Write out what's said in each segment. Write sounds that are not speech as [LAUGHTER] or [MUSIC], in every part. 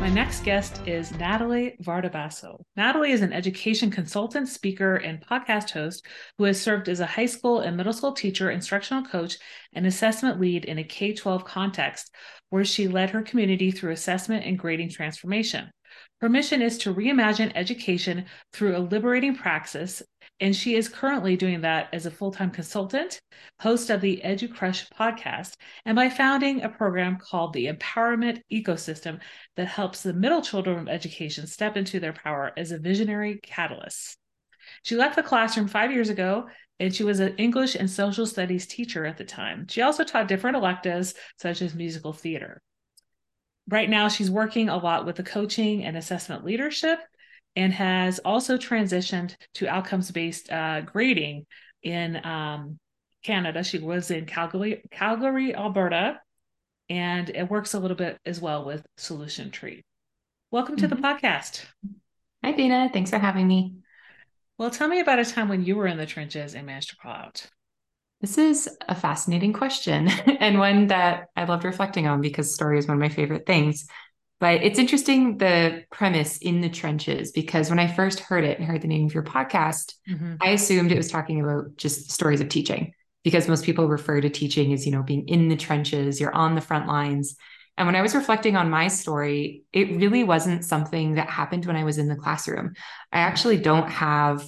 My next guest is Natalie Vardabasso. Natalie is an education consultant, speaker, and podcast host who has served as a high school and middle school teacher, instructional coach, and assessment lead in a K 12 context, where she led her community through assessment and grading transformation. Her mission is to reimagine education through a liberating praxis and she is currently doing that as a full time consultant, host of the EduCrush podcast, and by founding a program called the Empowerment Ecosystem that helps the middle children of education step into their power as a visionary catalyst. She left the classroom five years ago and she was an English and social studies teacher at the time. She also taught different electives such as musical theater. Right now, she's working a lot with the coaching and assessment leadership and has also transitioned to outcomes based uh, grading in um, Canada. She lives in Calgary, Calgary, Alberta, and it works a little bit as well with Solution Tree. Welcome to mm-hmm. the podcast. Hi, Dina. Thanks for having me. Well, tell me about a time when you were in the trenches and managed to pull out. This is a fascinating question [LAUGHS] and one that I loved reflecting on because story is one of my favorite things. But it's interesting the premise in the trenches because when I first heard it and heard the name of your podcast, mm-hmm. I assumed it was talking about just stories of teaching because most people refer to teaching as, you know, being in the trenches, you're on the front lines. And when I was reflecting on my story, it really wasn't something that happened when I was in the classroom. I actually don't have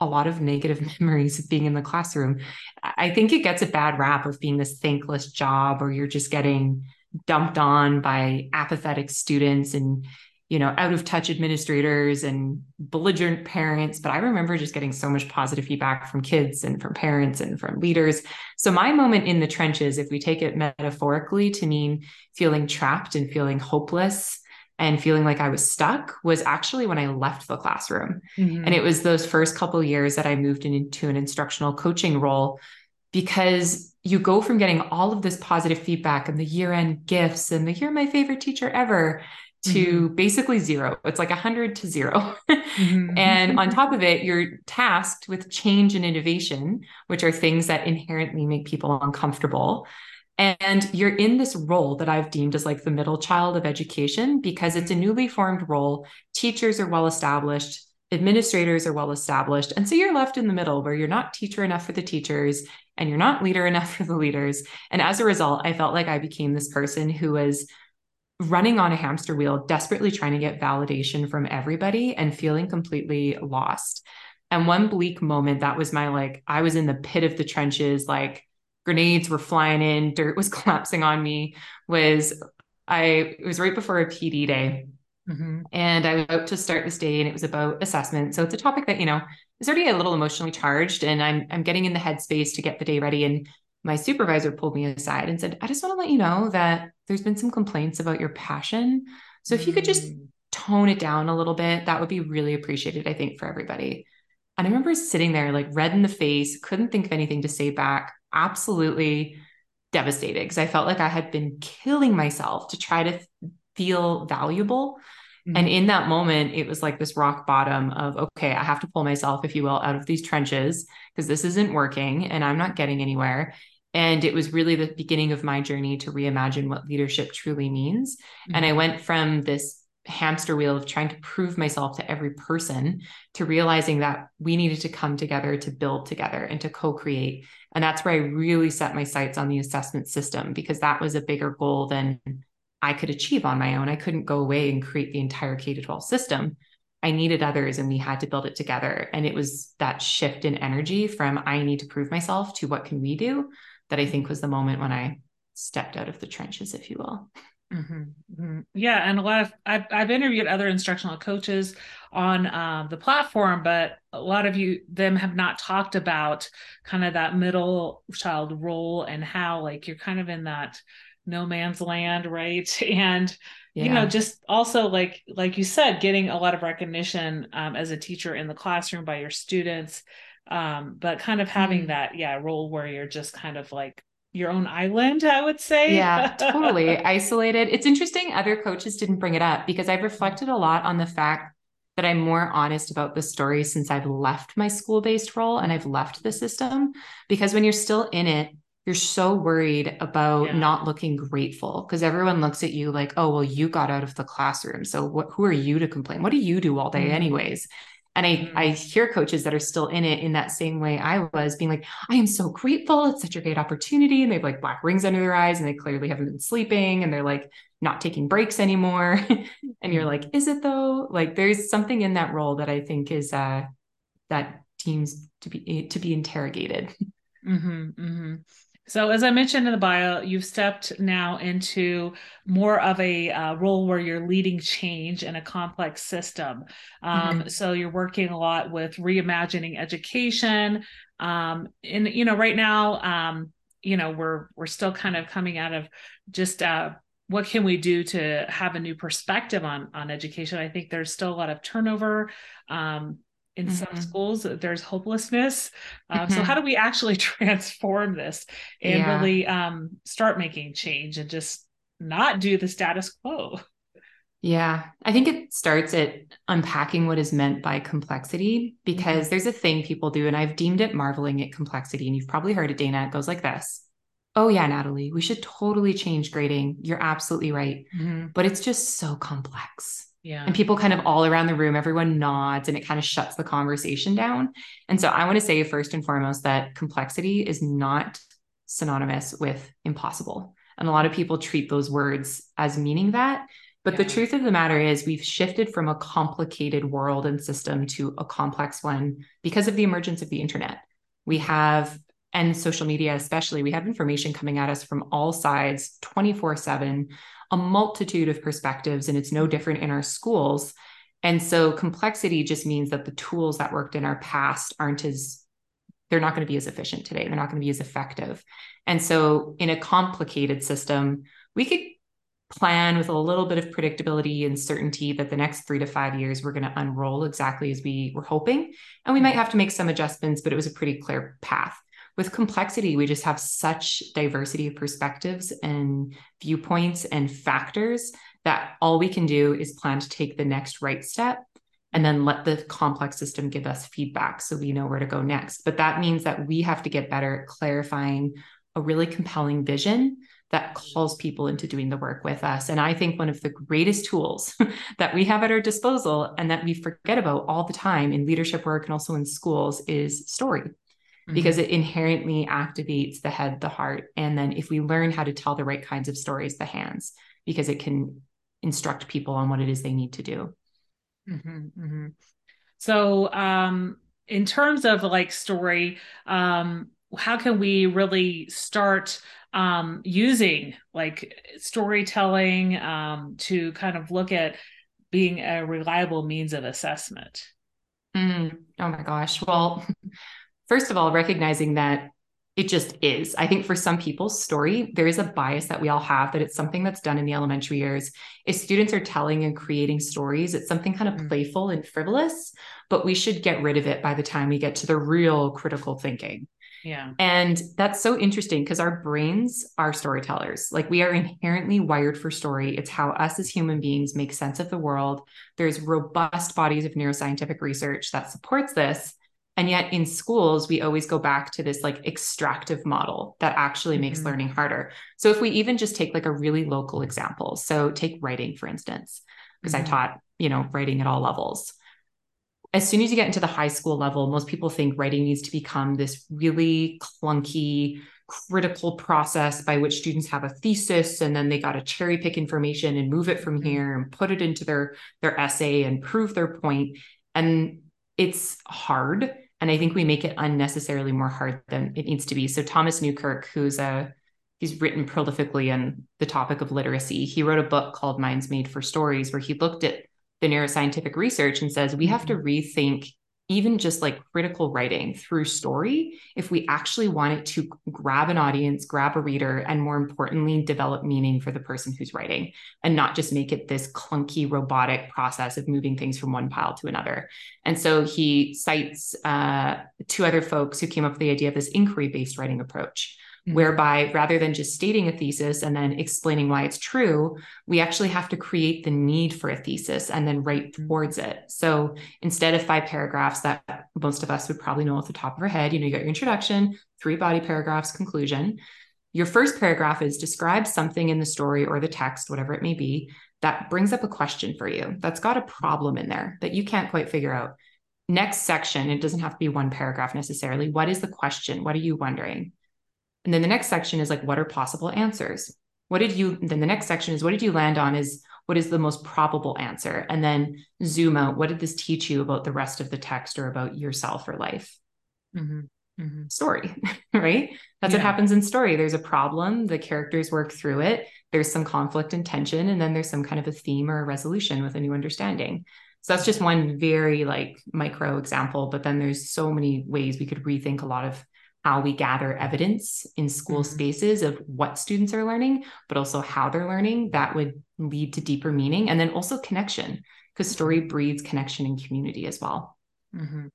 a lot of negative [LAUGHS] memories of being in the classroom. I think it gets a bad rap of being this thankless job or you're just getting dumped on by apathetic students and you know out of touch administrators and belligerent parents. But i remember just getting so much positive feedback from kids and from parents and from leaders. So my moment in the trenches if we take it metaphorically to mean feeling trapped and feeling hopeless and feeling like i was stuck was actually when i left the classroom. Mm-hmm. and it was those first couple years that i moved into an instructional coaching role because you go from getting all of this positive feedback and the year end gifts and the you're my favorite teacher ever to mm-hmm. basically zero. It's like a hundred to 0 mm-hmm. [LAUGHS] And on top of it, you're tasked with change and innovation, which are things that inherently make people uncomfortable. And you're in this role that I've deemed as like the middle child of education because it's a newly formed role. Teachers are well established, administrators are well established. And so you're left in the middle where you're not teacher enough for the teachers and you're not leader [LAUGHS] enough for the leaders. And as a result, I felt like I became this person who was running on a hamster wheel, desperately trying to get validation from everybody and feeling completely lost. And one bleak moment that was my like, I was in the pit of the trenches, like grenades were flying in, dirt was [LAUGHS] collapsing on me, was I, it was right before a PD day. Mm-hmm. And I was about to start this day and it was about assessment. So it's a topic that, you know, is already a little emotionally charged and I'm I'm getting in the headspace to get the day ready. And my supervisor pulled me aside and said, I just want to let you know that there's been some complaints about your passion. So if you could just mm. tone it down a little bit, that would be really appreciated, I think, for everybody. And I remember sitting there like red in the face, couldn't think of anything to say back, absolutely devastated because I felt like I had been killing myself to try to feel valuable. Mm-hmm. And in that moment, it was like this rock bottom of, okay, I have to pull myself, if you will, out of these trenches because this isn't working and I'm not getting anywhere. And it was really the beginning of my journey to reimagine what leadership truly means. Mm-hmm. And I went from this hamster wheel of trying to prove myself to every person to realizing that we needed to come together to build together and to co create. And that's where I really set my sights on the assessment system because that was a bigger goal than I could achieve on my own. I couldn't go away and create the entire K 12 system. I needed others and we had to build it together. And it was that shift in energy from I need to prove myself to what can we do that I think was the moment when I stepped out of the trenches, if you will. Mm-hmm. Mm-hmm. Yeah, and a lot of I've, I've interviewed other instructional coaches on um, the platform, but a lot of you them have not talked about kind of that middle child role and how like you're kind of in that no man's land right [LAUGHS] and yeah. you know just also like like you said getting a lot of recognition um, as a teacher in the classroom by your students um, but kind of having mm-hmm. that yeah role where you're just kind of like your own island i would say yeah totally [LAUGHS] isolated it's interesting other coaches didn't bring it up because i've reflected a lot on the fact that i'm more honest about the story since i've left my school-based role and i've left the system because when you're still in it you're so worried about yeah. not looking grateful because everyone looks at you like, oh, well, you got out of the classroom. So what, who are you to complain? What do you do all day, mm-hmm. anyways? And I, mm-hmm. I hear coaches that are still in it in that same way I was being like, I am so grateful. It's such a great opportunity. And they have like black rings under their eyes and they clearly haven't been sleeping and they're like not taking breaks anymore. [LAUGHS] and you're like, mm-hmm. is it though? Like there's something in that role that I think is uh that teams to be to be interrogated. Mm-hmm, mm-hmm. So, as I mentioned in the bio, you've stepped now into more of a uh, role where you're leading change in a complex system. Um, mm-hmm. So, you're working a lot with reimagining education. Um, and you know, right now, um, you know, we're we're still kind of coming out of just uh, what can we do to have a new perspective on on education. I think there's still a lot of turnover. Um, in mm-hmm. some schools there's hopelessness um, mm-hmm. so how do we actually [LAUGHS] transform this and yeah. really um, start making change and just not do the status quo yeah i think it starts at unpacking what is meant by complexity because mm-hmm. there's a thing people do and i've deemed it marveling at complexity and you've probably heard it dana it goes like this oh yeah natalie we should totally change grading you're absolutely right mm-hmm. but it's just so complex yeah. And people kind of all around the room, everyone nods and it kind of shuts the conversation down. And so I want to say, first and foremost, that complexity is not synonymous with impossible. And a lot of people treat those words as meaning that. But yeah. the truth of the matter is, we've shifted from a complicated world and system to a complex one because of the emergence of the internet. We have, and social media especially, we have information coming at us from all sides 24 7 a multitude of perspectives, and it's no different in our schools. And so complexity just means that the tools that worked in our past aren't as they're not going to be as efficient today. They're not going to be as effective. And so in a complicated system, we could plan with a little bit of predictability and certainty that the next three to five years we're going to unroll exactly as we were hoping. And we might have to make some adjustments, but it was a pretty clear path with complexity, we just have such diversity of perspectives and viewpoints and factors that all we can do is plan to take the next right step and then let the complex system give us feedback so we know where to go next. But that means that we have to get better at clarifying a really compelling vision that calls people into doing the work with us. And I think one of the greatest tools [LAUGHS] that we have at our disposal and that we forget about all the time in leadership work and also in schools is story mm-hmm. because it inherently activates the head, the heart. And then if we learn how to tell the right kinds of stories, the hands, because it can instruct people on what it is they need to do. Mm-hmm, mm-hmm. So, um, in terms of like story, um, how can we really start um, using like storytelling um, to kind of look at being a reliable means of assessment? Mm, oh my gosh. Well, [LAUGHS] first of all, recognizing that it just is. I think for some people's story, there is a bias that we all have that it's something that's done in the elementary years. If students are telling and creating stories, it's something kind of mm-hmm. playful and frivolous, but we should get rid of it by the time we get to the real critical thinking. Yeah. And that's so interesting because our brains are storytellers. Like we are inherently wired for story. It's how us as human beings make sense of the world. There's robust bodies of neuroscientific research that supports this. And yet in schools, we always go back to this like extractive model that actually makes mm-hmm. learning harder. So if we even just take like a really local example, so take writing, for instance, because mm-hmm. I taught, you know, writing at all levels. As soon as you get into the high school level, most people think writing needs to become this really clunky, critical process by which students have a thesis and then they got to cherry pick information and move it from mm-hmm. here and put it into their their essay and prove their point and it's hard and I think we make it unnecessarily more hard than it needs to be. So Thomas Newkirk, who's a he's written prolifically on the topic of literacy. He wrote a book called Minds Made for Stories, where he looked at the neuroscientific research and says we have to mm-hmm. rethink even just like critical writing through story, if we actually want it to grab an audience, grab a reader, and more importantly, develop meaning for the person who's writing and not just make it this clunky robotic process of moving things from one pile to another. And so he cites uh, two other folks who came up with the idea of this inquiry based writing approach mm-hmm. whereby rather than just stating a thesis and then explaining why it's true, we actually have to create the need for a thesis and then write mm-hmm. towards it. So instead of five paragraphs that most of us would probably know off the top of our head, you know, you got your introduction, three body paragraphs, conclusion. Your first paragraph is describe something in the story or the text, whatever it may be, that brings up a question for you that's got a problem in there that you can't quite figure out. Next section, it doesn't have to be one paragraph necessarily. What is the question? What are you wondering? And then the next section is like, what are possible answers? What did you, then the next section is, what did you land on is what is the most probable answer? And then zoom out, what did this teach you about the rest of the text or about yourself or life? Mm-hmm. Mm-hmm. Story, [LAUGHS] right? That's yeah. what happens in story. There's a problem, the characters work through it, there's some conflict and tension, and then there's some kind of a theme or a resolution with a new understanding. So that's just one very like micro example, but then there's so many ways we could rethink a lot of how we gather evidence in school mm-hmm. spaces of what students are learning, but also how they're learning, that would lead to deeper meaning. And then also connection, because story mm-hmm. breeds connection and community as well. Mm-hmm.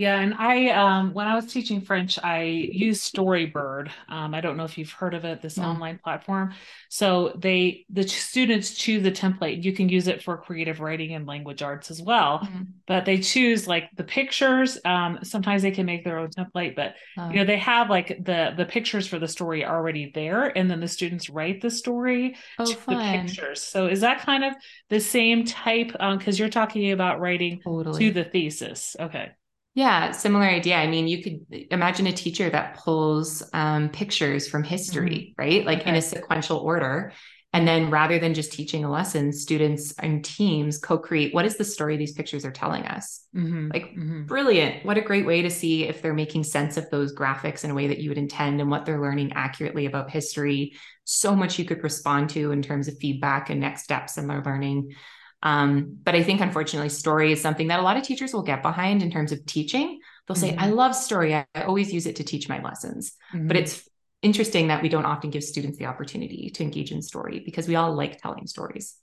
Yeah, and I um, when I was teaching French, I used Storybird. Um, I don't know if you've heard of it, this no. online platform. So they the students choose the template. You can use it for creative writing and language arts as well. Mm-hmm. But they choose like the pictures. Um, sometimes they can make their own template, but oh. you know they have like the the pictures for the story already there, and then the students write the story oh, to fun. the pictures. So is that kind of the same type? Because um, you're talking about writing totally. to the thesis. Okay. Yeah, similar idea. I mean, you could imagine a teacher that pulls um, pictures from history, mm-hmm. right? Like okay. in a sequential order. And then rather than just teaching a lesson, students and teams co create what is the story these pictures are telling us? Mm-hmm. Like, mm-hmm. brilliant. What a great way to see if they're making sense of those graphics in a way that you would intend and what they're learning accurately about history. So much you could respond to in terms of feedback and next steps in their learning. Um, but I think unfortunately, story is something that a lot of teachers will get behind in terms of teaching. They'll mm-hmm. say, I love story. I, I, always use it to teach my lessons. Mm-hmm. But it's interesting that we don't often give students the opportunity to engage in story because we all like telling stories.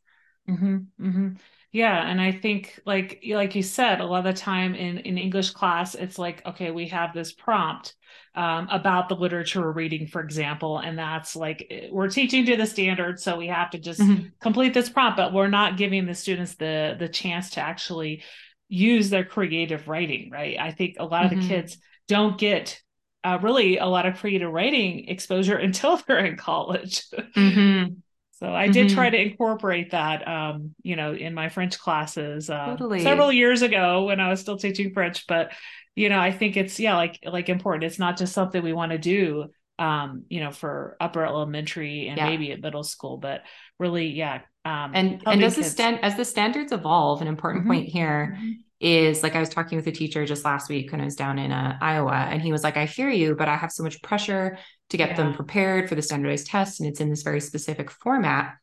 Mm-hmm. mm-hmm. Yeah, and I think like like you said, a lot of the time in in English class, it's like okay, we have this prompt um, about the literature we're reading, for example, and that's like eh, we're teaching to the standard, so we have to just mm-hmm. complete this prompt, but we're not giving the students the the chance to actually use their creative writing. Right? I think a lot mm-hmm. of the mm-hmm. kids don't get uh, really a lot of creative writing exposure [LAUGHS] until they're in college. Mm-hmm. So I did mm-hmm. try to incorporate that, um, you know, in my French classes uh, totally. several years ago when I was still teaching French. But you know, I think it's yeah, like like important. It's not just something we want to do, um, you know, for upper elementary and yeah. maybe at middle school, but really, yeah. Um, and and as the stand as the standards evolve, an important mm-hmm. point here mm-hmm. is like I was talking with a teacher just last week when I was down in uh, Iowa, and he was like, "I hear you, but I have so much pressure to get yeah. them prepared for the standardized test and it's in this very specific format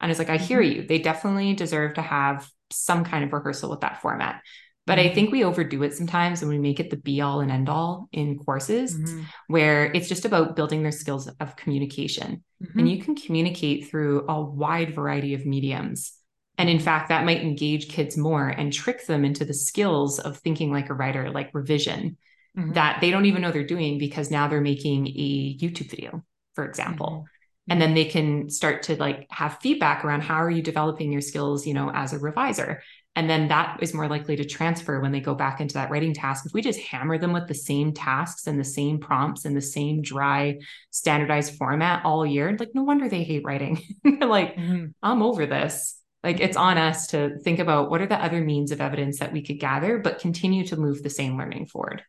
and it's like i hear mm-hmm. you they definitely deserve to have some kind of rehearsal with that format but mm-hmm. i think we overdo it sometimes and we make it the be all and end all in courses mm-hmm. where it's just about building their skills of communication and mm-hmm. you can communicate through a wide variety of mediums and in fact that might engage kids more and trick them into the skills of thinking like a writer like revision mm-hmm. that they don't even know they're doing because now they're making a YouTube video, for example. Mm-hmm. And then they can start to like have feedback around how are you developing your skills, you know, as a reviser. And then that is more likely to transfer when they go back into that writing task. If we just hammer them with the same tasks and the same prompts and the same dry, standardized format all year, like no wonder they hate writing. [LAUGHS] They're like, mm-hmm. I'm over this. Like it's on us to think about what are the other means of evidence that we could gather, but continue to move the same learning forward.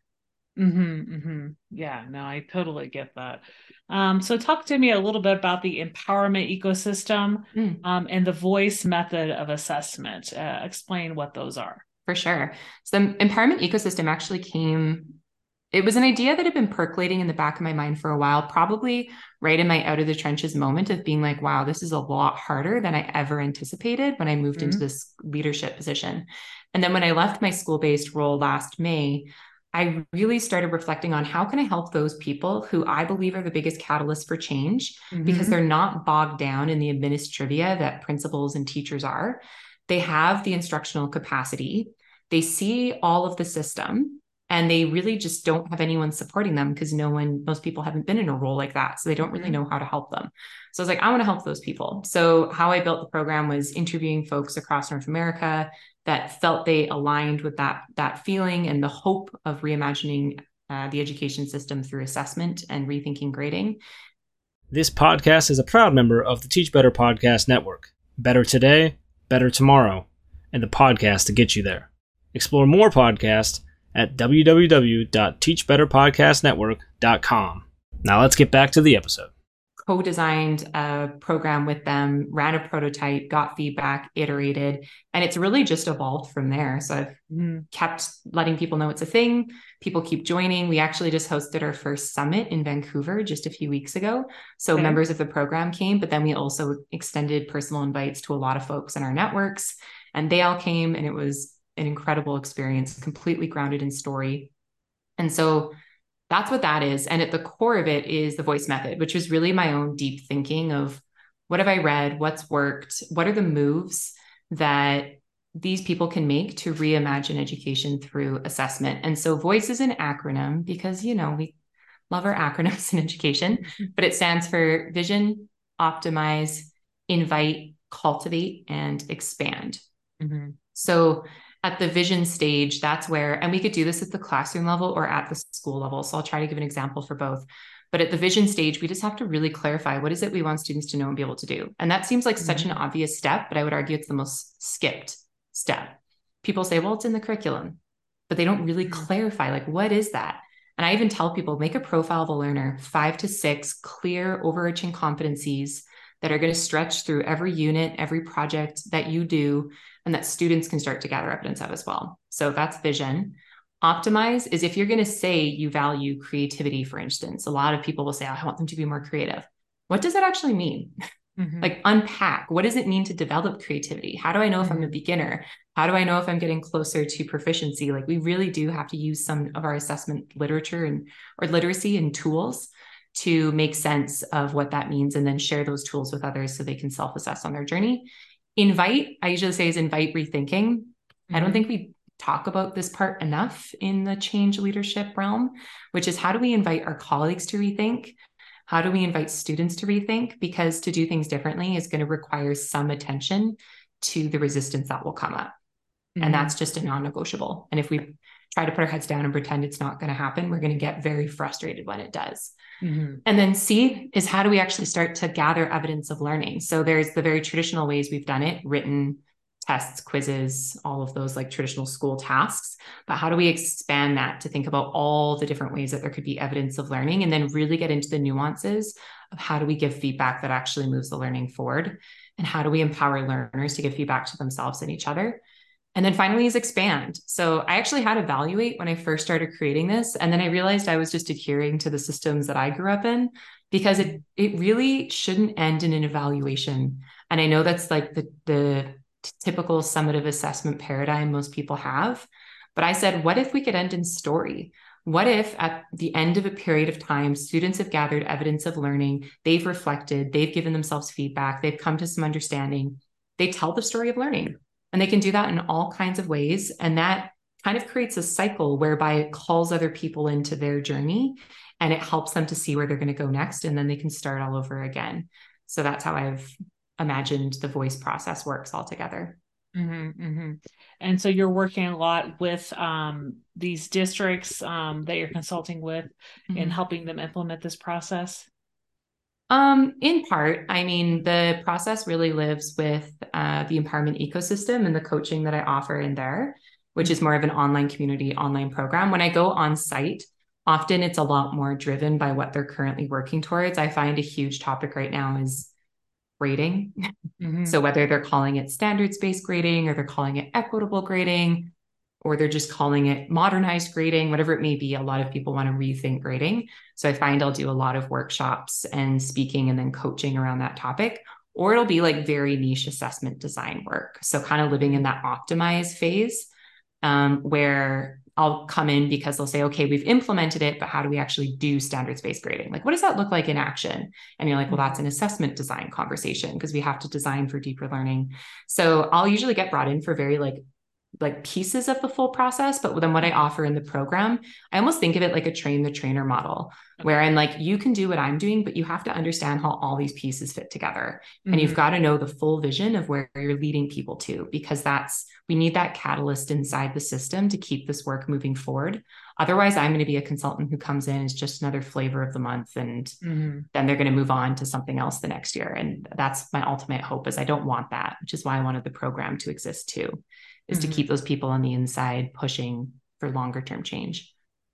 Mm-hmm, mm-hmm. Yeah, no, I totally get that. Um, so, talk to me a little bit about the empowerment ecosystem mm. um, and the voice method of assessment. Uh, explain what those are. For sure. So, the empowerment ecosystem actually came it was an idea that had been percolating in the back of my mind for a while, probably right in my out of the trenches moment of being like, wow, this is a lot harder than I ever anticipated when I moved mm-hmm. into this leadership position. And then when I left my school based role last May, I really started reflecting on how can I help those people who I believe are the biggest catalyst for change mm-hmm. because they're not bogged down in the administrivia that principals and teachers are. They have the instructional capacity. They see all of the system and they really just don't have anyone supporting them because no one most people haven't been in a role like that. So they don't really mm-hmm. know how to help them. So i was like i want to help those people. So how i built the program was interviewing folks across north america that felt they aligned with that that feeling and the hope of reimagining uh, the education system through assessment and rethinking grading. This podcast is a proud member of the teach better podcast network. Better today better tomorrow. And the podcast to get you there. Explore more podcasts at www.teachbetterpodcastnetwork.com. Now let's get back to the episode. Co designed a program with them, ran a prototype, got feedback, iterated, and it's really just evolved from there. So I've mm-hmm. kept letting people know it's a thing. People keep joining. We actually just hosted our first summit in Vancouver just a few weeks ago. So okay. members of the program came, but then we also extended personal invites to a lot of folks in our networks, and they all came, and it was an incredible experience, completely grounded in story. And so that's what that is. And at the core of it is the voice method, which is really my own deep thinking of what have I read? What's worked? What are the moves that these people can make to reimagine education through assessment? And so voice is an acronym because, you know, we love our [LAUGHS] acronyms in education, mm-hmm. but it stands for vision, optimize, invite, cultivate, and expand. Mm-hmm. So at the vision stage, that's where, and we could do this at the classroom level or at the school level. So I'll try to give an example for both. But at the vision stage, we just have to really clarify what is it we want students to know and be able to do. And that seems like mm-hmm. such an obvious step, but I would argue it's the most skipped step. People say, well, it's in the curriculum, but they don't really mm-hmm. clarify, like, what is that? And I even tell people make a profile of a learner, five to six clear, overarching competencies that are going to stretch through every unit, every project that you do and that students can start to gather evidence of as well. So that's vision. Optimize is if you're going to say you value creativity, for instance, a lot of people will say, oh, I want them to be more creative. What does that actually mean? Mm-hmm. Like, unpack what does it mean to develop creativity? How do I know if I'm a mm-hmm. beginner? How do I know if I'm getting closer to proficiency? Like, we really do have to use some of our assessment literature and or literacy and tools to make sense of what that means and then share those tools with others so they can self assess on their journey invite i usually say is invite rethinking mm-hmm. i don't mm-hmm. think we talk about this part enough in the change leadership realm which is how do we invite our colleagues to rethink how do we invite students to rethink because to do things differently is going to require some attention to the resistance that will come up mm-hmm. and that's just a non-negotiable and if we try to put our heads down and pretend it's not going to happen we're going to get very frustrated when it does Mm-hmm. And then C is how do we actually start to gather evidence of learning? So there's the very traditional ways we've done it written, tests, quizzes, all of those like traditional school tasks. But how do we expand that to think about all the different ways that there could be evidence of learning and then really get into the nuances of how do we give feedback that actually moves the learning forward? And how do we empower learners to give feedback to themselves and each other? And then finally is expand. So I actually had evaluate when I first started creating this. And then I realized I was just adhering to the systems that I grew up in because it it really shouldn't end in an evaluation. And I know that's like the the typical summative assessment paradigm most people have. But I said, what if we could end in story? What if at the end of a period of time, students have gathered evidence of learning, they've reflected, they've given themselves feedback, they've come to some understanding, they tell the story of learning and they can do that in all kinds of ways. And that kind of creates a cycle whereby it calls other people into their journey and it helps them to see where they're going to go next. And then they can start all over again. So that's how I've imagined the voice process works altogether. Mm-hmm, mm-hmm. And so you're working a lot with um, these districts um, that you're consulting with mm-hmm. and helping them implement this process. Um, in part, I mean, the process really lives with uh, the empowerment ecosystem and the coaching that I offer in there, which is more of an online community, online program. When I go on site, often it's a lot more driven by what they're currently working towards. I find a huge topic right now is grading. Mm-hmm. So whether they're calling it standards based grading or they're calling it equitable grading, or they're just calling it modernized grading, whatever it may be. A lot of people want to rethink grading. So I find I'll do a lot of workshops and speaking and then coaching around that topic. Or it'll be like very niche assessment design work. So kind of living in that optimized phase um, where I'll come in because they'll say, okay, we've implemented it, but how do we actually do standards based grading? Like, what does that look like in action? And you're like, well, that's an assessment design conversation because we have to design for deeper learning. So I'll usually get brought in for very like like pieces of the full process but then what i offer in the program i almost think of it like a train the trainer model okay. wherein like you can do what i'm doing but you have to understand how all these pieces fit together mm-hmm. and you've mm-hmm. got to know the full vision of where you're leading people to because that's we need that catalyst inside the system to keep this work moving forward otherwise i'm going to be a consultant who comes in as just another flavor of the month and mm-hmm. then they're going to move on to something else the next year and that's my ultimate hope is i don't want that which is why i wanted the program to exist too is mm-hmm. to keep those people on the inside pushing for longer term change.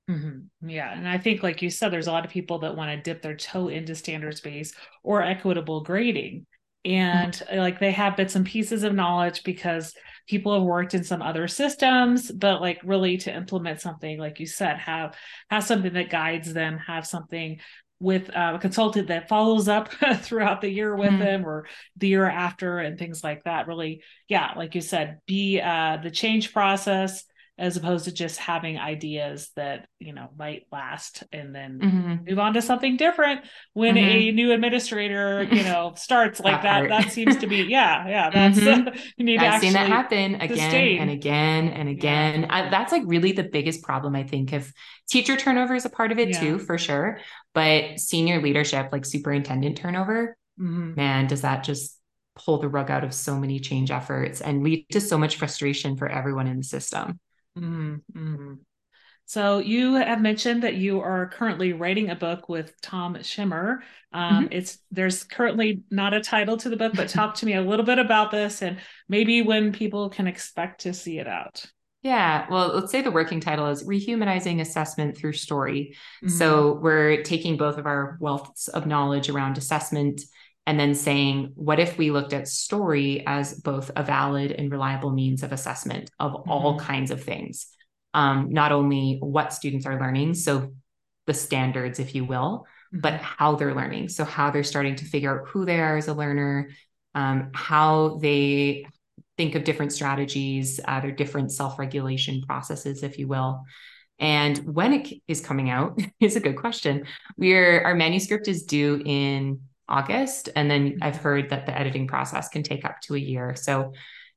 Mm-hmm. Yeah. And I think, like you said, there's a lot of people that want to dip their toe into standards based or equitable grading. And mm-hmm. like they have bits and pieces of knowledge because people have worked in some other systems, but like really to implement something, like you said, have have something that guides them, have something with uh, a consultant that follows up [LAUGHS] throughout the year with mm-hmm. them or the year after and things like that really yeah like you said be uh, the change process as opposed to just having ideas that you know might last and then mm-hmm. move on to something different when mm-hmm. a new administrator you know [LAUGHS] starts like that that, that seems to be [LAUGHS] yeah yeah that's mm-hmm. [LAUGHS] you need I've seen that happen again sustain. and again and again yeah. I, that's like really the biggest problem I think of teacher turnover is a part of it yeah. too for sure but senior leadership like superintendent turnover mm-hmm. man does that just pull the rug out of so many change efforts and lead to so much frustration for everyone in the system Mm-hmm, mm-hmm. So you have mentioned that you are currently writing a book with Tom Schimmer. Um, mm-hmm. It's there's currently not a title to the book, but [LAUGHS] talk to me a little bit about this and maybe when people can expect to see it out. Yeah, well, let's say the working title is Rehumanizing Assessment Through Story. Mm-hmm. So we're taking both of our wealths of knowledge around assessment and then saying, what if we looked at story as both a valid and reliable means of assessment of mm-hmm. all kinds of things? Um, not only what students are learning, so the standards, if you will, mm-hmm. but how they're learning. So, how they're starting to figure out who they are as a learner, um, how they think of different strategies, uh, their different self regulation processes, if you will. And when it is coming out [LAUGHS] is a good question. We're our manuscript is due in August. And then I've heard that the editing process can take up to a year. So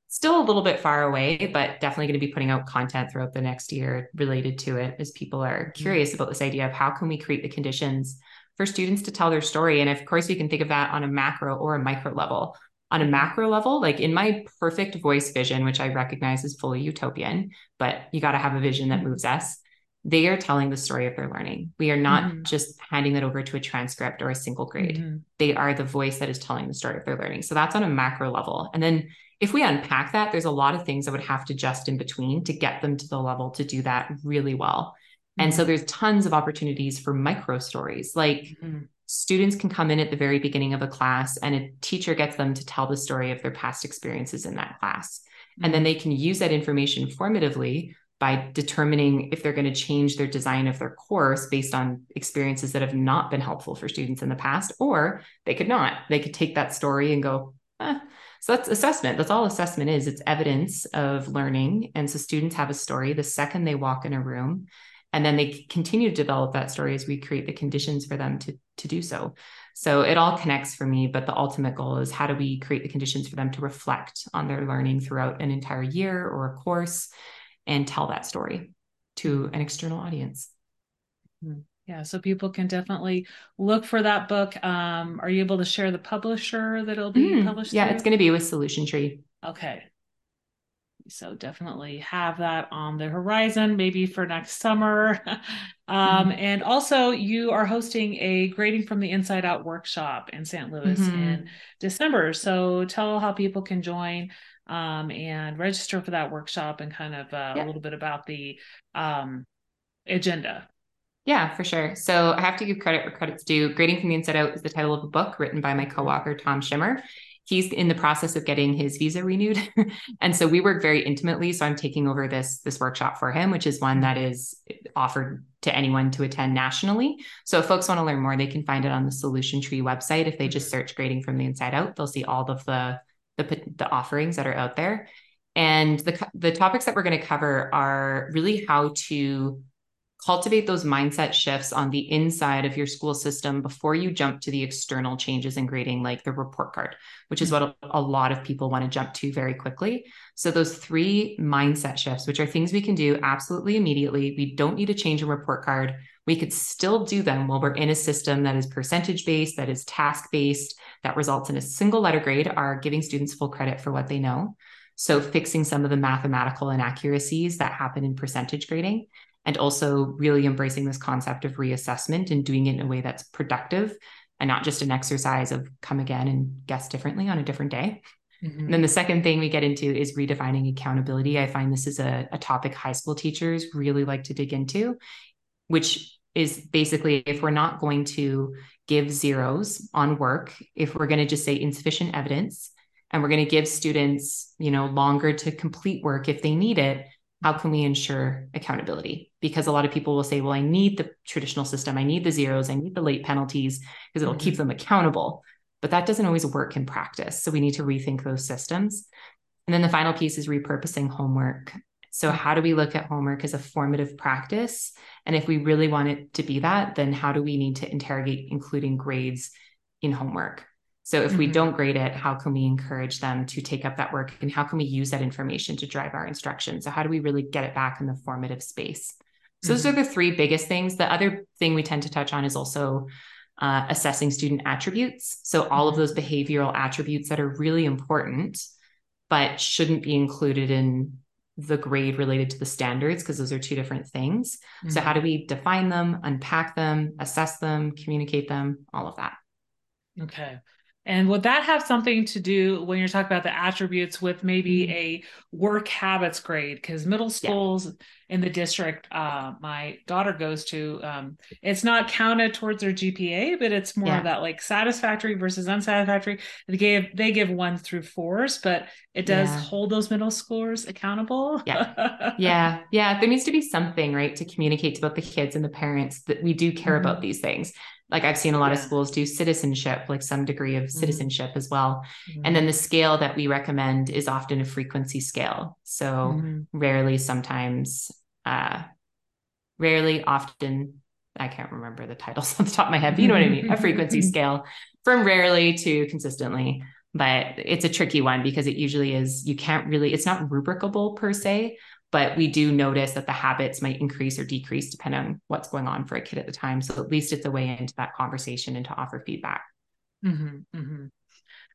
still a little bit far away, but definitely going to be putting out content throughout the next year related to it as people are mm-hmm. curious about this idea of how can we create the conditions for students to tell their story. And of course, we can think of that on a macro or a micro level. On a macro level, like in my perfect voice vision, which I recognize is fully utopian, but you got to have a vision that moves us they are telling the story of their learning. We are not mm-hmm. just handing that over to a transcript or a single grade. Mm-hmm. They are the voice that is telling the story of their learning. So that's on a macro level. And then if we unpack that, there's a lot of things that would have to just in between to get them to the level to do that really well. Mm-hmm. And so mm-hmm. there's tons of opportunities for micro stories. Like mm-hmm. students can come in at the very beginning of a class and a teacher gets them to tell the story of their past experiences in that class. And then mm-hmm. they can use that information formatively by determining if they're going to change their design of their course based on experiences that have not been helpful for students in the past, or they could not. They could take that story and go, eh. so that's assessment. That's all assessment is. It's evidence of learning. And so students have a story the second they walk in a room, and then they continue to develop that story as we create the conditions for them to, to do so. So it all connects for me, but the ultimate goal is how do we create the conditions for them to reflect on their learning throughout an entire year or a course and tell that story to an external audience. Hmm. Yeah, so people can definitely look for that book. Um, are you able to share the publisher that it'll be mm, published? Yeah, through? it's going to be with Solution Tree. Okay. So definitely have that on the horizon, maybe for next summer. [LAUGHS] um, mm-hmm. And also, you are hosting a Grading from the Inside Out workshop in St. Louis mm-hmm. in December. So tell how people can join um, and register for that workshop and kind of uh, yeah. a little bit about the um, agenda. Yeah, for sure. So I have to give credit where credit's due. Grading from the Inside Out is the title of a book written by my co-author Tom Schimmer. he's in the process of getting his visa renewed [LAUGHS] and so we work very intimately so i'm taking over this this workshop for him which is one that is offered to anyone to attend nationally so if folks want to learn more they can find it on the solution tree website if they just mm-hmm. search grading from the inside out they'll see all of the the, the offerings that are out there and the the topics that we're going to cover are really how to cultivate those mindset shifts on the inside of your school system before you jump to the external changes in grading, like the report card, which is what a, lot of people want to jump to very quickly. So, those three mindset shifts, which are things we can do absolutely immediately, we don't need to change a report card. We could still do them while we're in a system that is percentage based, that is task based, that results in a single letter grade, are giving students full credit for what they know. So, fixing some of the mathematical inaccuracies that happen in percentage grading and also really embracing this concept of reassessment and doing it in a way that's productive and not just an exercise of come again and guess differently on a different day. Mm-hmm. And then the second thing we get into is redefining accountability. I find this is a, a topic high school teachers really like to dig into, which is basically if we're not going to give zeros on work, if we're going to just say insufficient evidence, and we're going to give students, you know, longer to complete work if they need it, how can we ensure accountability? Because a lot of people will say, well, I need the traditional system, I need the zeros, I need the late penalties because it'll mm-hmm. keep them accountable. But that doesn't always work in practice. So we need to rethink those systems. And then the final piece is repurposing homework. So, how do we look at homework as a formative practice? And if we really want it to be that, then how do we need to interrogate including grades in homework? So if mm-hmm. we don't grade it, how can we encourage them to take up that work and how can we use that information to drive our instruction? So how do we really get it back in the formative space? So mm-hmm. those are mm-hmm. the three biggest things. The other thing we tend to touch on is also uh, assessing student attributes. So all of mm-hmm. those behavioral attributes that are really important, but shouldn't be included in the grade related to the standards because those are two different things. Mm-hmm. So how do we define them, unpack them, assess them, communicate them, all of that? Okay. And would that have something to do when you're talking about the attributes with maybe mm-hmm. a work habits grade? Because middle schools yeah. in the district uh, my daughter goes to, um, it's not counted towards their GPA, but it's more yeah. of that like satisfactory versus unsatisfactory. They give they give one through fours, but it does yeah. hold those middle schoolers accountable. Yeah, [LAUGHS] yeah, yeah. There needs to be something right to communicate to both the kids and the parents that we do care mm-hmm. about these things like I've seen a lot yeah. of schools do citizenship, like some degree of mm-hmm. citizenship mm-hmm. as well. Mm-hmm. And then the scale that we recommend is often a frequency scale. So mm-hmm. rarely, sometimes, uh, rarely, often, I can't remember the titles [LAUGHS] off the top of my head, but you know what I mean? A frequency [LAUGHS] scale from rarely to consistently. But it's a tricky one because it usually is, you can't really, it's not rubricable per se, but we do notice that the habits might increase or decrease depending on what's going on for a kid at the time. So at least it's a way into that conversation and to offer feedback. Mm-hmm, mm-hmm.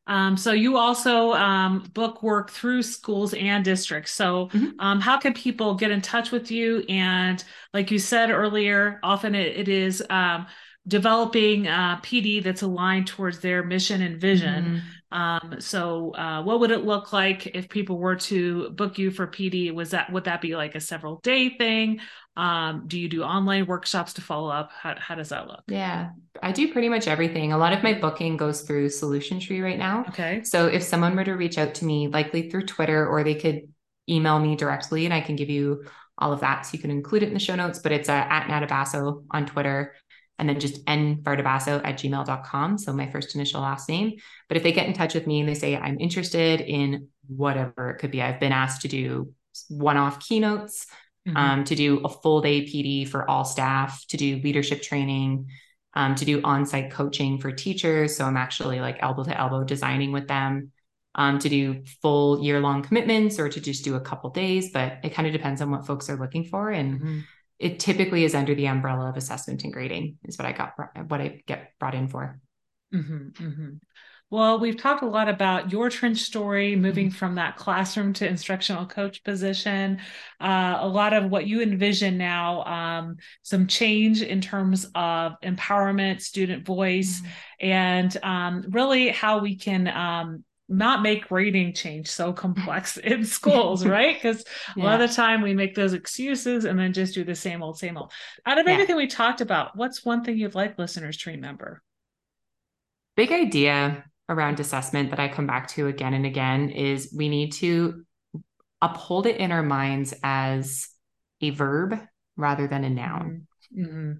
Um, so you also um, book work through schools and districts. So mm-hmm. um, how can people get in touch with you? And like you said earlier, often it, it is um, developing uh, PD that's aligned towards their mission and vision. Um, so uh, what would it look like if people were to book you for PD? Was that would that be like a several day thing? Um, do you do online workshops to follow up? How, how does that look? Yeah, I do pretty much everything. A lot of my booking goes through Solution Tree right now. Okay. So if someone were to reach out to me, likely through Twitter, or they could email me directly, and I can give you all of that. So you can include it in the show notes, but it's uh, at Natabasso on Twitter and then just nvardabasso at gmail.com. So my first initial last name. But if they get in touch with me and they say, I'm interested in whatever it could be, I've been asked to do one off keynotes, mm-hmm. um, to do a full day PD for all staff, to do leadership training, um, to do on site coaching for teachers. So I'm actually like elbow to elbow designing with them. Um, to do full year long commitments or to just do a couple days, but it kind of depends on what folks are looking for. And mm-hmm it typically is under the umbrella of assessment and grading is what I got what I get brought in for. Mm-hmm, mm-hmm. Well, we've talked a lot about your trench story, moving mm-hmm. from that classroom to instructional coach position. Uh, a lot of what you envision now, um, some change in terms of empowerment, student voice, mm-hmm. and um, really how we can um, not make grading change so complex [LAUGHS] in schools, right? Because yeah. a lot of the time we make those excuses and then just do the same old, same old. Out of yeah. everything we talked about, what's one thing you'd like listeners to remember? Big idea. around assessment that I come back to again and again is we need to uphold it in our minds as a verb rather than a noun. Mm-hmm.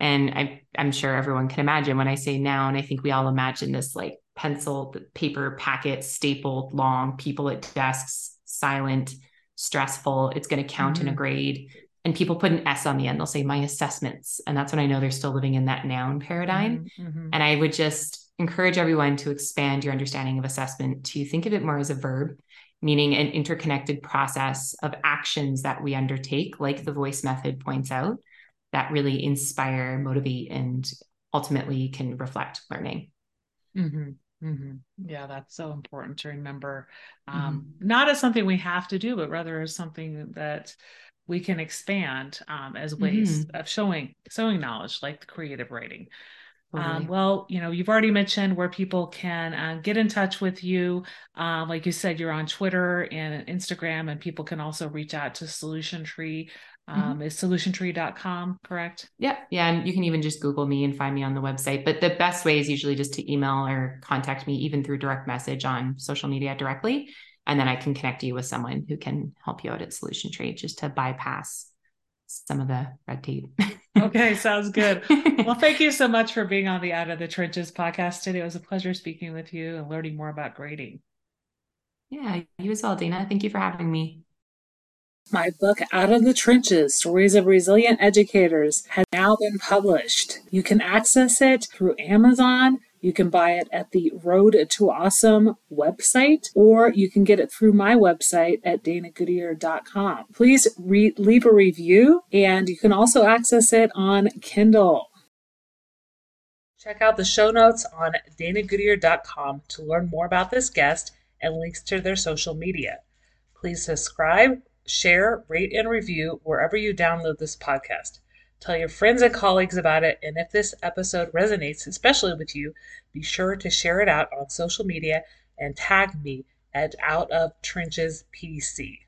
And I, I'm sure everyone can imagine when I say noun, I think we all imagine this like pencil, paper packet, stapled, long, people at desks, silent, stressful. It's going to count mm-hmm. in a mm-hmm. grade. And people put an S on the end. They'll say my assessments. And that's when I know they're still living in that noun paradigm. Mm-hmm. mm-hmm. And I would just encourage everyone to expand your understanding of assessment to think of it more as a verb, meaning an interconnected process of actions that we undertake, like the voice method points out, that really inspire, motivate, and ultimately can reflect learning. Mm-hmm. Mm-hmm. Yeah, that's so important to remember. Um, mm-hmm. Not as something we have to do, but rather as something that we can expand um, as ways mm-hmm. of showing showing knowledge, like the creative writing. Um, well, you know, you've already mentioned where people can uh, get in touch with you. Um, like you said, you're on Twitter and Instagram, and people can also reach out to Solution Tree. Um, mm-hmm. is solutiontree.com correct? Yeah yeah and you can even just google me and find me on the website but the best way is usually just to email or contact me even through direct message on social media directly and then i can connect you with someone who can help you out at solution tree just to bypass some of the red tape. Okay sounds good. [LAUGHS] Well thank you so much for being on the out of the trenches podcast today. It was a pleasure speaking with you and learning more about grading. Yeah you as well dana. Thank you for having me my book, Out of the Trenches Stories of Resilient Educators, has now been published. You can access it through Amazon. You can buy it at the Road to Awesome website, or you can get it through my website at danagoodier.com. Please re- leave a review, and you can also access it on Kindle. Check out the show notes on danagoodier.com to learn more about this guest and links to their social media. Please subscribe share, rate, and review wherever you download this podcast. Tell your friends and colleagues about it, and if this episode resonates, especially with you, be sure to share it out on social media and tag me at Out of Trenches PC.